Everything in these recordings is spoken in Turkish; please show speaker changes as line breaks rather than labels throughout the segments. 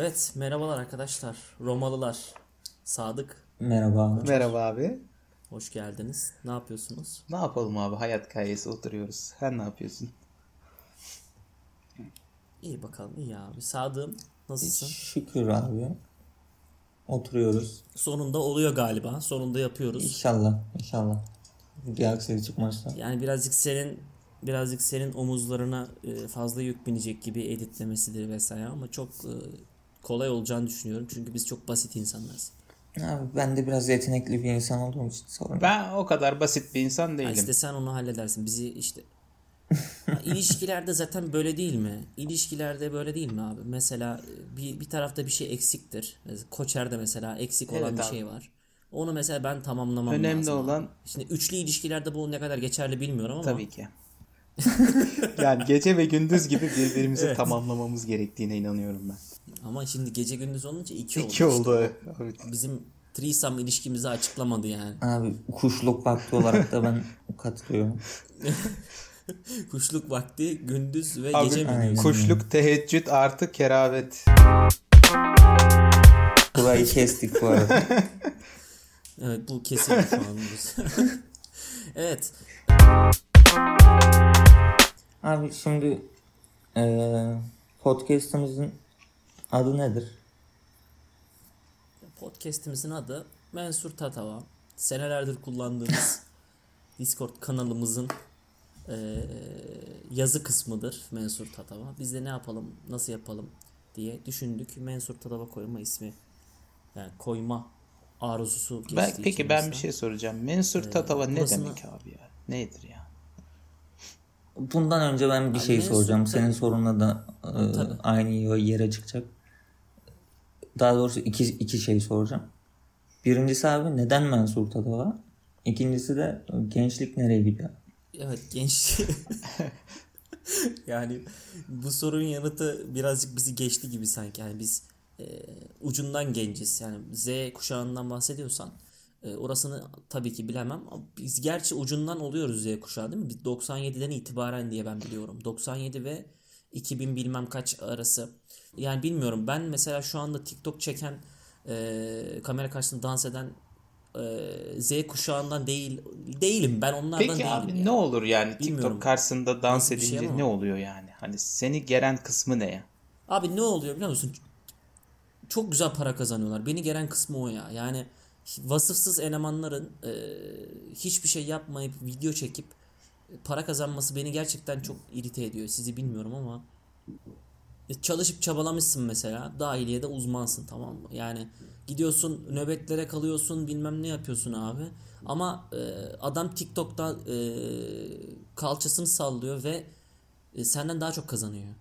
Evet, merhabalar arkadaşlar. Romalılar. Sadık,
Merhaba abi.
Merhaba abi.
hoş geldiniz. Ne yapıyorsunuz?
Ne yapalım abi? Hayat hikayesi oturuyoruz. Sen ne yapıyorsun?
İyi bakalım, iyi abi. Sadık'ım, nasılsın?
Şükür abi. Oturuyoruz.
Sonunda oluyor galiba. Sonunda yapıyoruz.
İnşallah. İnşallah. Bir aksilik çıkmazsa.
Yani birazcık senin birazcık senin omuzlarına e, fazla yük binecek gibi editlemesidir vesaire ama çok e, kolay olacağını düşünüyorum. Çünkü biz çok basit insanlarız.
Abi ben de biraz yetenekli bir insan olduğum için sorun.
Ben o kadar basit bir insan
Ha
değilim.
işte sen onu halledersin. Bizi işte Ha, ilişkilerde zaten böyle değil mi? İlişkilerde böyle değil mi abi? Mesela e, bir, bir tarafta bir şey eksiktir. Koçer'de mesela eksik olan
Evet
bir
abi.
şey var. Onu mesela ben tamamlamam
Önemli
lazım abi.
olan-
Şimdi üçlü ilişkilerde bu ne kadar geçerli bilmiyorum ama
Tabii ki. yani gece ve gündüz gibi birbirimizi tamamlamamız gerektiğine inanıyorum ben.
Ama şimdi gece gündüz olunca iki,
İki
oldu.
oldu.
işte.
Evet.
Bizim threesome ilişkimizi açıklamadı yani.
Abi kuşluk vakti olarak da ben katılıyorum.
Kuşluk vakti gündüz ve
Abi,
gece mi?
Kuşluk, teheccüd artı keravet.
Burayı kestik bu arada.
Evet bu kesin şu an. evet.
Abi şimdi eee podcast'ımızın adı nedir?
Podcast'imizin adı Mensur Tatava. Senelerdir kullandığımız Discord kanalımızın eee, yazı kısmıdır Mensur Tatava. Biz de ne yapalım, nasıl yapalım diye düşündük. Mensur Tatava koyma ismi yani koyma arzusu geçti
Ben, peki ben bir
içimizden.
şey soracağım. Mensur Tatava ne
burasını-
demek abi ya? Nedir ya?
Bundan önce ben bir şey soracağım. Senin sorunla da
Tabii.
aynı yere çıkacak. Daha doğrusu iki, iki şey soracağım. Birincisi abi neden Mansur Tadava? İkincisi de gençlik nereye gidiyor?
Evet genç. yani bu sorunun yanıtı birazcık bizi geçti gibi sanki. Yani biz e, ucundan genciz. Yani Z kuşağından bahsediyorsan e, orasını tabii ki bilemem. Biz gerçi ucundan oluyoruz Z kuşağı değil mi? Biz 97'den itibaren diye ben biliyorum. 97 ve 2000 bilmem kaç arası. Yani bilmiyorum. Ben mesela şu anda TikTok çeken e, kamera karşısında dans eden e, Z kuşağından değil değilim. Ben onlardan
Peki
değilim.
abi
yani.
ne olur yani
Bilmiyorum.
TikTok karşısında dans
Nasıl şey
edince
ama.
ne oluyor yani? Hani seni geren kısmı ne ya?
Abi ne oluyor biliyor musun? Çok güzel para kazanıyorlar. Beni gelen kısmı o ya. Yani vasıfsız elemanların e, hiçbir şey yapmayıp video çekip para kazanması beni gerçekten çok irite ediyor. Sizi bilmiyorum ama çalışıp çabalamışsın mesela. Dahiliyede uzmansın tamam mı? Yani gidiyorsun nöbetlere kalıyorsun bilmem ne yapıyorsun abi. Ama e, adam TikTok'ta e, kalçasını sallıyor ve e, senden daha çok kazanıyor.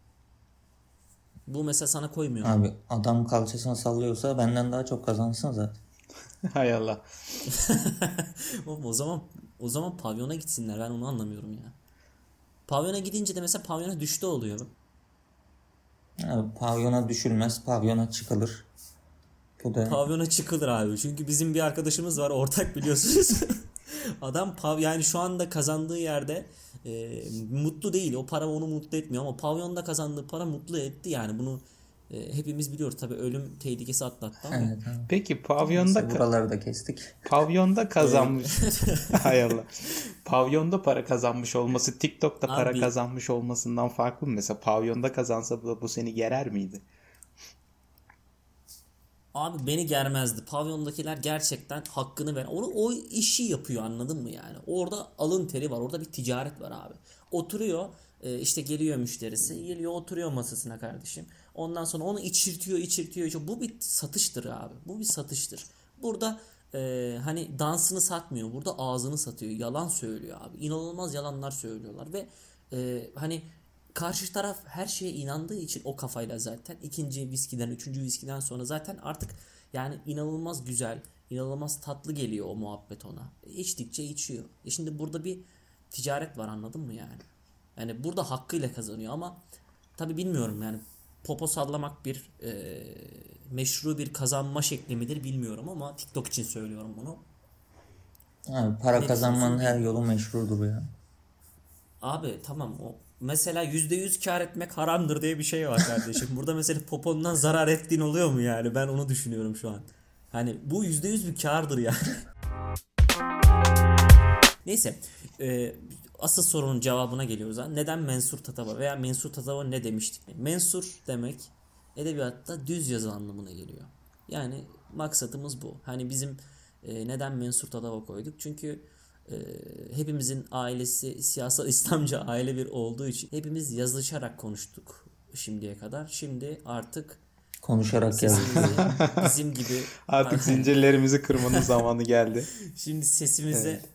Bu mesela sana koymuyor.
Abi adam kalçasını sallıyorsa benden daha çok kazansın zaten.
Hay Allah.
Oğlum o zaman o zaman pavyona gitsinler. Ben onu anlamıyorum ya. Pavyona gidince de mesela pavyona düştü oluyor.
Abi pavyona düşülmez, pavyona çıkılır. Bu da
Pavyona çıkılır abi. Çünkü bizim bir arkadaşımız var ortak biliyorsunuz. Adam pav yani şu anda kazandığı yerde e, mutlu değil. O para onu mutlu etmiyor ama pavyonda kazandığı para mutlu etti yani. Bunu e, hepimiz biliyoruz. Tabii ölüm tehlikesi atlattı ama.
evet abi.
Peki pavyonda
Neyse, buraları da kestik.
pavyonda kazanmış. Hay Allah. Pavyonda para kazanmış olması TikTok'ta para
Abi-
kazanmış olmasından farklı mı? Mesela pavyonda kazansa bu, bu seni gerer miydi?
Abi beni germezdi. Pavyondakiler gerçekten hakkını ver. Onu o işi yapıyor anladın mı yani? Orada alın teri var. Orada bir ticaret var abi. Oturuyor e, işte geliyor müşterisi. Geliyor oturuyor masasına kardeşim. Ondan sonra onu içirtiyor içirtiyor. içirtiyor. Bu bir satıştır abi. Bu bir satıştır. Burada e, hani dansını satmıyor. Burada ağzını satıyor. Yalan söylüyor abi. İnanılmaz yalanlar söylüyorlar ve e, hani karşı taraf her şeye inandığı için o kafayla zaten ikinci viskiden, üçüncü viskiden sonra zaten artık yani inanılmaz güzel, inanılmaz tatlı geliyor o muhabbet ona. İçtikçe içiyor. E şimdi burada bir ticaret var anladın mı yani? Yani burada hakkıyla kazanıyor ama tabi bilmiyorum yani popo sallamak bir e, meşru bir kazanma şekli midir bilmiyorum ama TikTok için söylüyorum bunu.
Abi para
Ne
kazanmanın her yolu meşrudur ya.
Abi tamam o mesela %100 kar etmek haramdır diye bir şey var kardeşim. Burada mesela popondan zarar ettiğin oluyor mu yani? Ben onu düşünüyorum şu an. Hani bu %100 bir kardır yani. Neyse. E, asıl sorunun cevabına geliyoruz. Ha. Neden mensur tatava veya mensur tatava ne demiştik? Mensur demek edebiyatta düz yazı anlamına geliyor. Yani maksadımız bu. Hani bizim e, neden mensur tatava koyduk? Çünkü e, hepimizin ailesi siyasal İslamcı aile bir olduğu için hepimiz yazışarak konuştuk şimdiye kadar. Şimdi artık
Konuşarak
sesimizi bizim gibi
Artık zincirlerimizi kırmanın zamanı geldi.
Şimdi sesimizi Evet,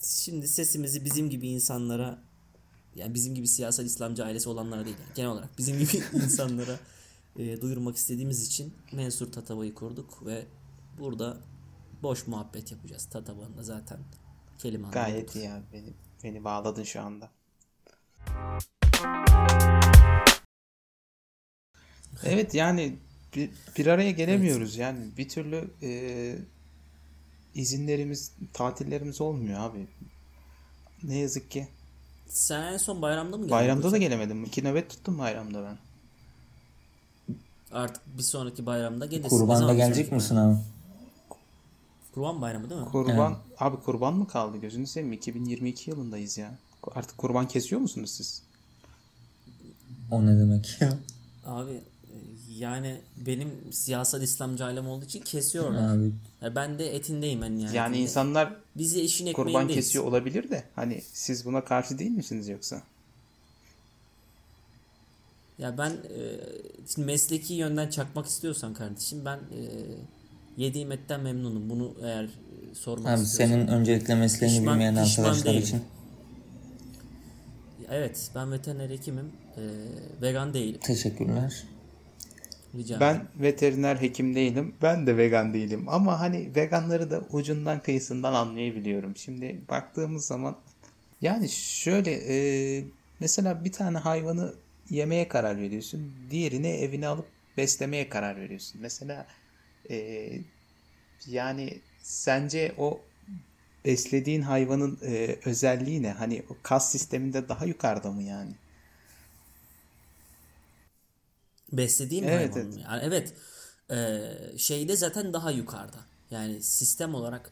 şimdi sesimizi bizim gibi insanlara yani bizim gibi siyasal İslamcı ailesi olanlara değil yani genel olarak bizim gibi insanlara e, duyurmak istediğimiz için Mensur Tatava'yı kurduk ve burada boş muhabbet yapacağız. Tatava'nın da zaten kelime
Gayet iyi abi. Beni, beni bağladın şu anda. Evet yani bir, bir araya gelemiyoruz yani bir türlü e, izinlerimiz, tatillerimiz olmuyor abi. Ne yazık ki.
Sen en son bayramda mı geldin?
Bayramda da gelemedim. İki nöbet tuttum bayramda ben.
Artık bir sonraki bayramda gelirsin.
Kurban'da gelecek misin abi?
Kurban bayramı değil mi?
Kurban, abi kurban mı kaldı? Gözünü seveyim 2022 yılındayız ya. Artık kurban kesiyor musunuz siz?
O ne demek ya?
Abi yani benim siyasal İslamcı ailem olduğu için kesiyorlar.
Abi
Ya ben de etindeyim ben yani.
Yani
etinde.
insanlar
Bizi işin
kurban kesiyor olabilir de hani siz buna karşı değil misiniz yoksa?
Ya ben e, şimdi mesleki yönden çakmak istiyorsan kardeşim ben e, yediğim etten memnunum. Bunu eğer e, sormak
Abi
istiyorsan.
senin öncelikle mesleğini
Pişman-
bilmeyen
pişman
arkadaşlar
değilim.
için
Evet ben veteriner hekimim. E, vegan değilim.
teşekkürler.
Rica.
Ben veteriner hekim değilim. Ben de vegan değilim. Ama hani veganları da ucundan kıyısından anlayabiliyorum. Şimdi baktığımız zaman yani şöyle e, mesela bir tane hayvanı yemeye karar veriyorsun. Diğerini evine alıp beslemeye karar veriyorsun. Mesela e, yani sence o beslediğin hayvanın e, özelliği ne? Hani o kas sisteminde daha yukarıda mı yani?
Beslediğim
Evet,
hayvanım. Yani evet e, şeyde zaten daha yukarıda. Yani sistem olarak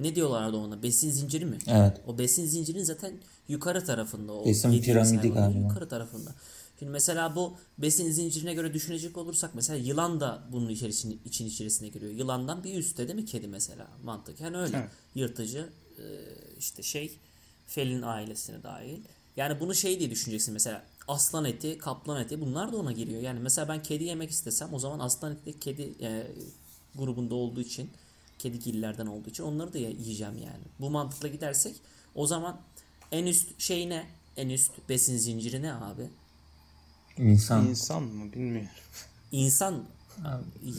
ne diyorlardı ona? Besin zinciri mi?
Evet.
O besin zincirinin zaten yukarı tarafında. O
Besin piramidi galiba.
Yukarı tarafında. Şimdi mesela bu besin zincirine göre düşünecek olursak mesela yılan da bunun içerisine, için içerisine giriyor. Yılandan bir üstte değil mi kedi mesela? Mantıken öyle.
Evet.
Yırtıcı e, işte şey felin ailesine dahil. Yani bunu şey diye düşüneceksin mesela aslan eti, kaplan eti bunlar da ona giriyor. Yani mesela ben kedi yemek istesem o zaman aslan eti kedi e, grubunda olduğu için kedigillerden olduğu için onları da ye- yiyeceğim yani. Bu mantıkla gidersek o zaman en üst şey ne? En üst besin zinciri ne abi?
İnsan.
İnsan mı bilmiyorum.
İnsan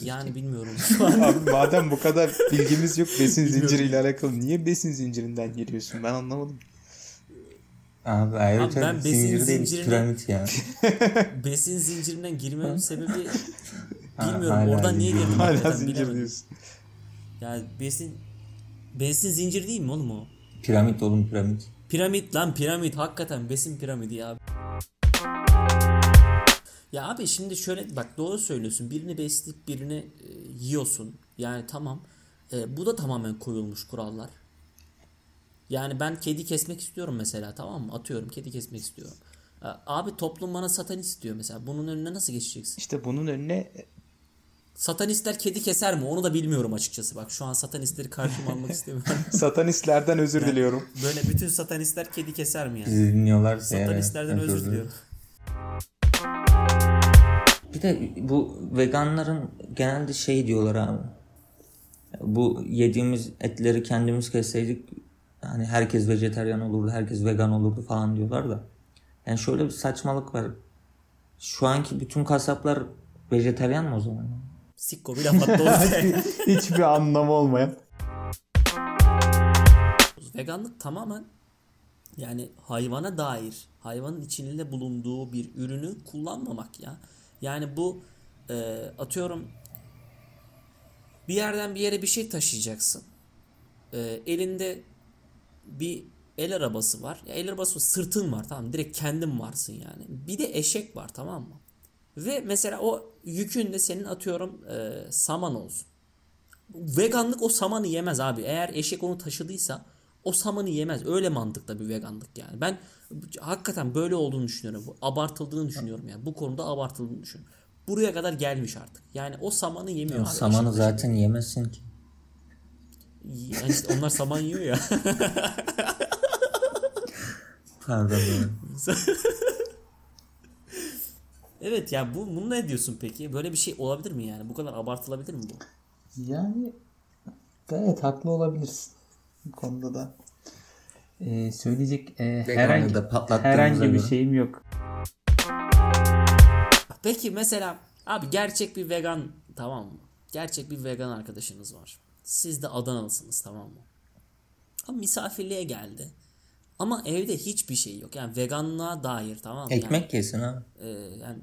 yani bilmiyorum şu an.
Abi madem bu kadar bilgimiz yok besin zinciriyle alakalı niye besin zincirinden giriyorsun ben anlamadım.
Abi ayrıca
ben besin
zincir değil piramit ya.
besin zincirinden girmemin sebebi bilmiyorum.
hala
Oradan niye girdim
Hala zincir diyorsun.
Yani besin besin zincir değil mi oğlum o?
Piramit oğlum piramit.
Piramit lan piramit hakikaten besin piramidi ya. Ya abi şimdi şöyle bak doğru söylüyorsun. Birini besleyip birini e, yiyorsun. Yani tamam. E, bu da tamamen koyulmuş kurallar. Yani ben kedi kesmek istiyorum mesela tamam mı? Atıyorum kedi kesmek istiyorum. E, Abi toplum bana satanist diyor mesela. Bunun önüne nasıl geçeceksin?
İşte bunun önüne
Satanistler kedi keser mi? Onu da bilmiyorum açıkçası. Bak şu an satanistleri karşıma almak istemiyorum.
satanistlerden özür diliyorum.
Böyle bütün satanistler kedi keser mi yani?
Bizi dinliyorlarsa
Satanistlerden
özür
özür
dilerim.
diliyorum.
Bir de bu veganların genelde şey diyorlar abi. Bu yediğimiz etleri kendimiz kesseydik hani herkes vejetaryen olurdu, herkes vegan olurdu falan diyorlar da. Yani şöyle bir saçmalık var. Şu anki bütün kasaplar vejetaryen mi o zaman?
Sikko bir laf attı.
Hiçbir anlamı olmayan.
Veganlık tamamen yani hayvana dair, hayvanın içinde bulunduğu bir ürünü kullanmamak ya. Yani bu e, atıyorum bir yerden bir yere bir şey taşıyacaksın. E, elinde bir el arabası var. Ya el arabası sırtın var tamam direkt kendin varsın yani. Bir de eşek var tamam mı? Ve mesela o yükün de senin atıyorum e, saman olsun. Veganlık o samanı yemez abi. Eğer eşek onu taşıdıysa o samanı yemez. Öyle mantıkta bir veganlık yani. Ben hakikaten böyle olduğunu düşünüyorum. Abartıldığını düşünüyorum yani. Bu konuda abartıldığını düşünüyorum. Buraya kadar gelmiş artık. Yani o samanı yemiyor abi.
Samanı zaten yemezsin ki.
Yani işte onlar saman yiyor ya.
Pardon.
evet ya bu bunu ne diyorsun peki? Böyle bir şey olabilir mi yani? Bu kadar abartılabilir mi bu?
Yani gayet haklı olabilirsin. Bu konuda da Ee, söyleyecek e, herhangi, herhangi bir şeyim yok.
Peki mesela abi gerçek bir vegan tamam mı? Gerçek bir vegan arkadaşınız var. Siz de Adanalısınız tamam mı? Ama misafirliğe geldi. Ama evde hiçbir şey yok. Yani veganlığa dair tamam mı?
Ekmek yesin ha.
Yani, e, yani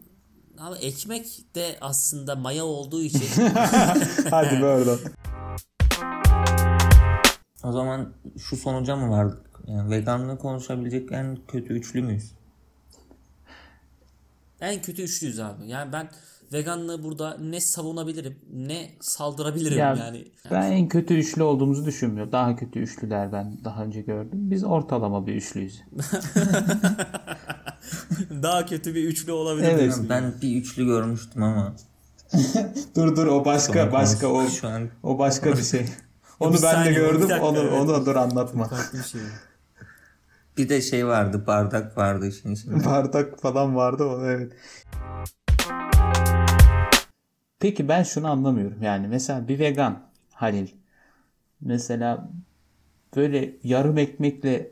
ama ekmek de aslında maya olduğu için
Hadi be oradan.
O zaman şu sonuca mı vardık? Yani veganlığı konuşabilecek en kötü üçlü müyüz?
en kötü üçlüyüz abi. Yani ben veganlığı burada ne savunabilirim ne saldırabilirim
Ya,
yani.
Ben en kötü üçlü olduğumuzu düşünmüyorum. Daha kötü üçlüler ben daha önce gördüm. Biz ortalama bir üçlüyüz.
Daha kötü bir üçlü olabilir
Evet.
diyorsun.
Ben bir üçlü görmüştüm ama.
Dur dur o başka
Sonra
başka o
Şu an
o başka bir şey. Onu
bir
ben de
saniye, bir
gördüm.
dakika,
Onu
evet.
onu dur anlatma.
Bir şey.
bir de şey vardı bardak vardı işin içinde.
Bardak falan vardı o evet. Peki ben şunu anlamıyorum. Yani mesela bir vegan Halil mesela böyle yarım ekmekle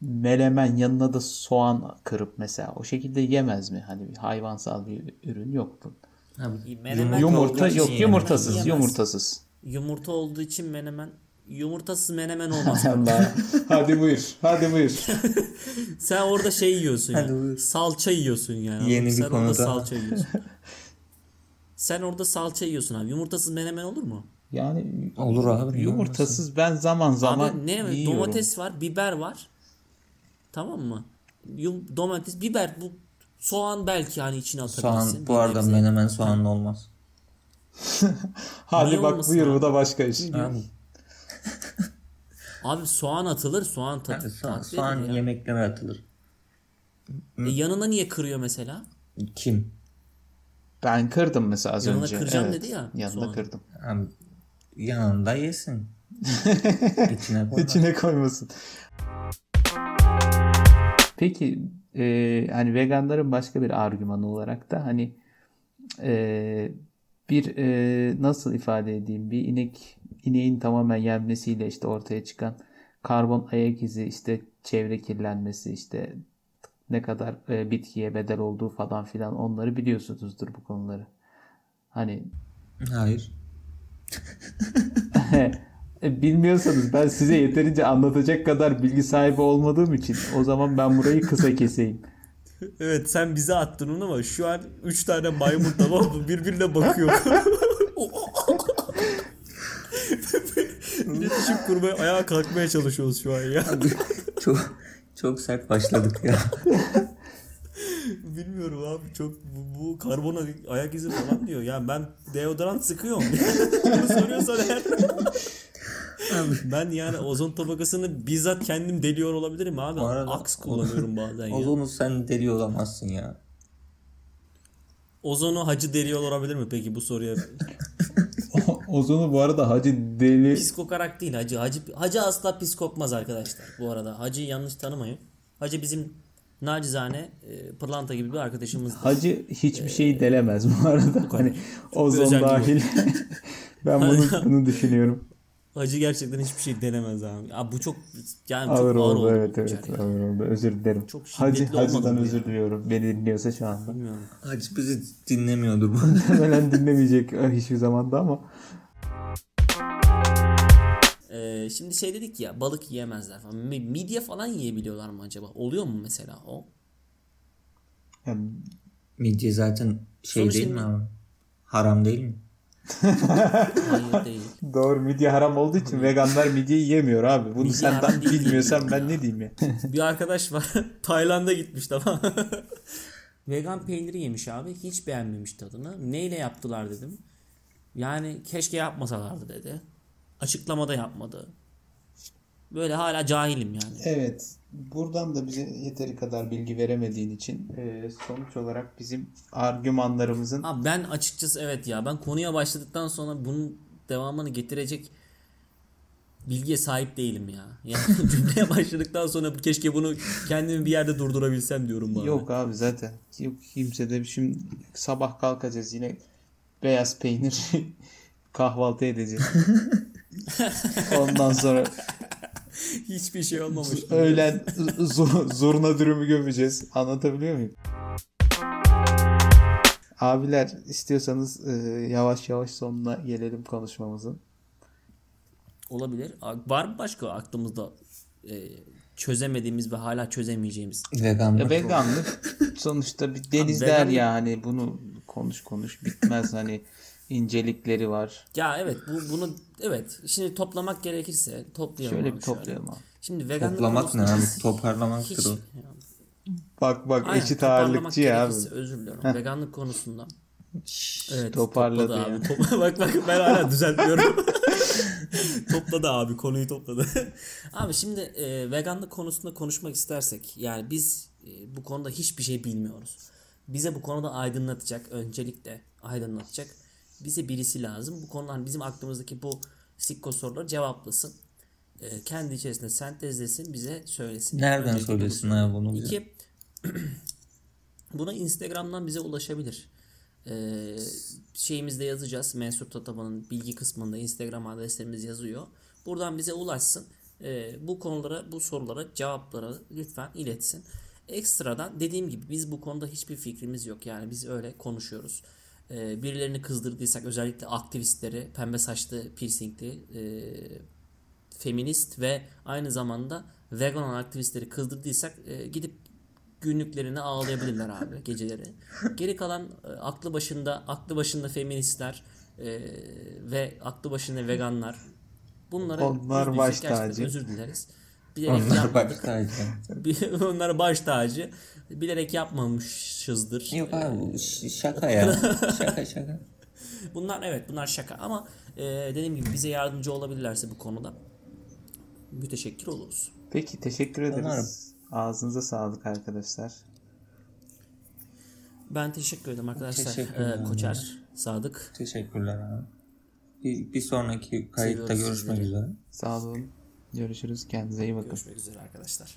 melemen yanına da soğan kırıp mesela o şekilde yemez mi? Hani bir hayvansal bir ürün yok bu.
Abi,
Menemen
Yumurta yok yumurtasız
yemez.
yumurtasız.
Yumurta olduğu için menemen yumurtasız menemen olmaz.
Allah. Hadi buyur. Hadi buyur.
Sen orada şey yiyorsun
Hadi
ya.
buyur.
Salça yiyorsun yani.
Yeni bir
Sen orada
konuda.
salça yiyorsun. Sen orada salça yiyorsun abi. Yumurtasız menemen olur mu?
Yani
Olur abi.
yumurtasız ben zaman zaman
abi ne
yiyorum.
domates var, biber var. Tamam mı? Yum, domates, biber bu soğan belki hani içine atabilirsin.
Soğan
Bir
bu arada
nebze.
menemen soğanlı olmaz.
Hadi
Niye
bak buyur
abi?
bu da başka iş.
Abi,
Abi soğan atılır, soğan tat,
yani soğan, soğan yemeklere atılır.
E, yanına niye kırıyor mesela?
Kim?
Ben kırdım mesela az
Yanına
önce.
kıracağım
evet.
dedi ya,
Yanında
soğanı.
kırdım.
Abi, yanında yesin. İçine.
İçine koymasın. Peki e, hani veganların başka bir argümanı olarak da hani e, bir e, nasıl ifade edeyim bir inek ineğin tamamen yenmesiyle işte ortaya çıkan karbon ayak izi işte çevre kirlenmesi işte ne kadar e, bitkiye bedel olduğu falan filan onları biliyorsunuzdur bu konuları. Hani
Hayır.
E, Bilmiyorsanız ben size yeterince anlatacak kadar bilgi sahibi olmadığım için o zaman ben burayı kısa keseyim.
Evet sen bize attın onu ama şu an 3 tane maymun tamam mı birbirine bakıyor. İletişim kurmaya ayağa kalkmaya çalışıyoruz şu an ya.
çok çok sert başladık ya.
Bilmiyorum abi çok bu, bu karbon ayak izi falan diyor. Yani ben deodorant sıkıyorum. Bunu soruyorsan eğer. ben yani ozon tabakasını bizzat kendim deliyor olabilirim abi.
Bu arada-
Aks kullanıyorum bazen ya.
Ozonu sen deli olamazsın ya.
Ozonu hacı deliyor olabilir mi peki bu soruya?
Ozonu bu arada Hacı Deli
Pis kokarak değil hacı. Hacı, hacı asla pis kokmaz arkadaşlar bu arada. Hacıyı yanlış tanımayın. Hacı bizim nacizane e, pırlanta gibi bir arkadaşımızdır.
Hacı hiçbir şeyi delemez bu arada. Hani ozon
özel bir
dahil. ben bunu, bunu düşünüyorum.
Hacı gerçekten hiçbir şey denemez abi. Ya bu çok yani
Ağır
çok ağır
oldu
oldu.
evet
bu
evet ağır oldu. Özür dilerim.
Çok
Hacı Hacı'dan
bu
özür
ya.
diliyorum. Beni dinliyorsa şu anda.
Bilmiyorum.
Hacı bizi dinlemiyordur bu.
Muhtemelen dinlemeyecek hiçbir zamanda ama.
Ee, şimdi şey dedik ya balık yiyemezler falan. Mi- Midye falan yiyebiliyorlar mı acaba? Oluyor mu mesela o?
Yani
Midye zaten şey
Sonuç
değil mi abi? Haram değil mi?
Hayır değil.
Doğru midye haram olduğu için veganlar midye yiyemiyor abi. Bunu
Midye
sen
haram değil
bilmiyorsan ben
ya.
ne diyeyim ya.
Bir arkadaş var. Tayland'a gitmiş tamam. Vegan peyniri yemiş abi. Hiç beğenmemiş tadını. Neyle yaptılar dedim. Yani keşke yapmasalardı dedi. Açıklamada yapmadı. Böyle hala cahilim yani.
Evet. Buradan da bize yeteri kadar bilgi veremediğin için e, sonuç olarak bizim argümanlarımızın
Abi ben açıkçası evet ya ben konuya başladıktan sonra bunun devamını getirecek bilgiye sahip değilim ya. Yani cümleye başladıktan sonra keşke bunu kendimi bir yerde durdurabilsem diyorum bana.
yok abi zaten. Yok kimse de şimdi sabah kalkacağız yine beyaz peynir kahvaltı edeceğiz. Ondan sonra
Hiçbir şey olmamış.
öğlen zu- zurna dürümü gömeceğiz. Anlatabiliyor muyum? Abiler istiyorsanız e, yavaş yavaş sonuna gelelim konuşmamızın.
Olabilir. Var mı başka aklımızda e, çözemediğimiz ve hala çözemeyeceğimiz?
Veganlık.
Ya veganlık sonuçta bir deniz
Abi
der
veganlık-
ya hani bunu konuş konuş bitmez hani incelikleri var.
Ya evet bu bunu evet şimdi toplamak gerekirse toplayalım.
Şöyle bir toplayalım abi.
Şimdi veganlık
Toplamak ne abi? Toparlamaktır
hiç
o.
Bak bak
Aynen,
eşit ağırlıkçı ya abi.
Özür diliyorum. Veganlık konusunda. Evet,
toparladı
topladı abi. Top- bak bak ben hala düzeltiyorum. topladı abi konuyu topladı. abi şimdi e, veganlık konusunda konuşmak istersek yani biz e, bu konuda hiçbir şey bilmiyoruz. Bize bu konuda aydınlatacak öncelikle aydınlatacak bize birisi lazım. Bu konudan bizim aklımızdaki bu sikko soruları cevaplasın. E, kendi içerisinde sentezlesin bize söylesin.
Nereden söylesin abi bunu?
İki, buna Instagram'dan bize ulaşabilir. Ee, şeyimizde yazacağız. Mensur Tataban'ın bilgi kısmında Instagram adreslerimiz yazıyor. Buradan bize ulaşsın. Ee, bu konulara, bu sorulara cevapları lütfen iletsin. Ekstradan dediğim gibi biz bu konuda hiçbir fikrimiz yok. Yani biz öyle konuşuyoruz. Ee, birilerini kızdırdıysak özellikle aktivistleri, pembe saçlı, piercingli, e, feminist ve aynı zamanda vegan olan aktivistleri kızdırdıysak e, gidip günlüklerini ağlayabilirler abi geceleri. Geri kalan e, aklı başında aklı başında feministler e, ve aklı başında veganlar bunları
Onlar baş tacı.
Özür dileriz. Bilerek
Onlar
yapmadık.
bak sadece.
Bir- Onlara baş tacı. Bilerek yapmamışızdır.
Yok abi ş- şaka ya. şaka şaka.
Bunlar evet bunlar şaka ama e, dediğim gibi bize yardımcı olabilirlerse bu konuda müteşekkir oluruz.
Peki teşekkür ederiz.
Umarım.
Ağzınıza sağlık arkadaşlar.
Ben teşekkür ederim arkadaşlar. Ee. Koçer, Sadık.
Teşekkürler abi. Bir, bir sonraki kayıtta
Seviyoruz
görüşmek
sizleri.
üzere.
Sağ olun. Görüşürüz. Kendinize iyi bakın.
Görüşmek üzere arkadaşlar.